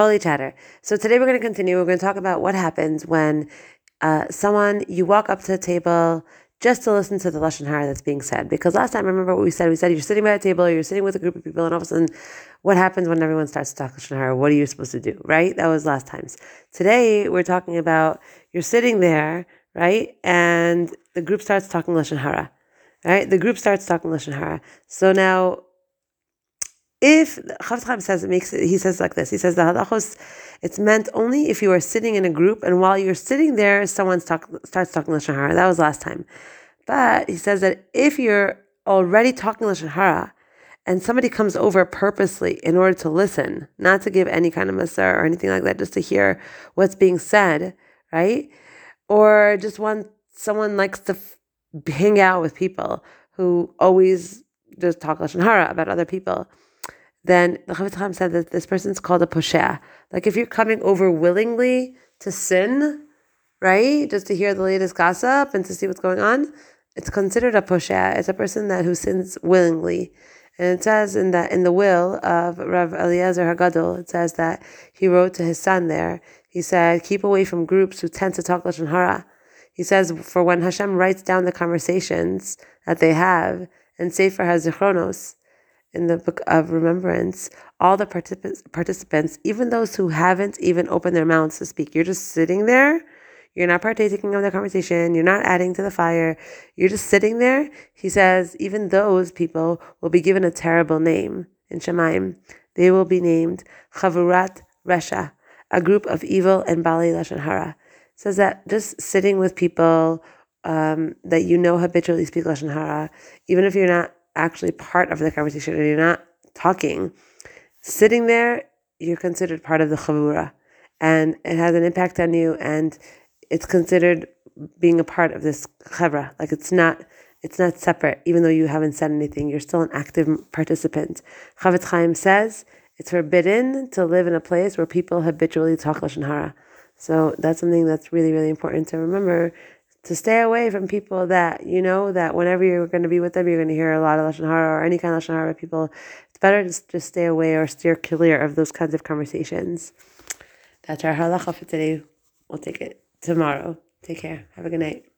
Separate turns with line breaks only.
Holy chatter. So today we're going to continue. We're going to talk about what happens when uh, someone you walk up to the table just to listen to the lashon hara that's being said. Because last time, remember what we said? We said you're sitting by a table, you're sitting with a group of people, and all of a sudden, what happens when everyone starts to talk lashon hara? What are you supposed to do? Right? That was last times. Today we're talking about you're sitting there, right, and the group starts talking lashon hara. Right? The group starts talking lashon hara. So now if Chafetz says it makes it, he says like this. He says the halachos, it's meant only if you are sitting in a group and while you're sitting there, someone talk, starts talking lashon hara. That was last time, but he says that if you're already talking lashon hara and somebody comes over purposely in order to listen, not to give any kind of mussar or anything like that, just to hear what's being said, right? Or just one someone likes to f- hang out with people who always just talk lashon hara about other people then the Chafetz Chaim said that this person's called a poshea. Like if you're coming over willingly to sin, right, just to hear the latest gossip and to see what's going on, it's considered a poshea. It's a person that who sins willingly. And it says in that in the will of Rav Eliezer Hagadol, it says that he wrote to his son there. He said, "Keep away from groups who tend to talk lashon hara." He says, "For when Hashem writes down the conversations that they have, and Sefer HaZichronos, in the book of remembrance, all the participants, participants, even those who haven't even opened their mouths to speak, you're just sitting there. You're not partaking of the conversation. You're not adding to the fire. You're just sitting there. He says, even those people will be given a terrible name in Shamayim. They will be named Chavurat Resha, a group of evil and Baalei Lashon Hara. Says that just sitting with people um, that you know habitually speak Lashon Hara, even if you're not actually part of the conversation and you're not talking, sitting there, you're considered part of the chavura. And it has an impact on you and it's considered being a part of this chavra. Like it's not it's not separate, even though you haven't said anything, you're still an active participant. Chafetz Chaim says it's forbidden to live in a place where people habitually talk Lashon Hara. So that's something that's really, really important to remember to stay away from people that you know that whenever you're going to be with them, you're going to hear a lot of lashon hara or any kind of lashon hara people. It's better to just stay away or steer clear of those kinds of conversations. That's our halacha for today. We'll take it tomorrow. Take care. Have a good night.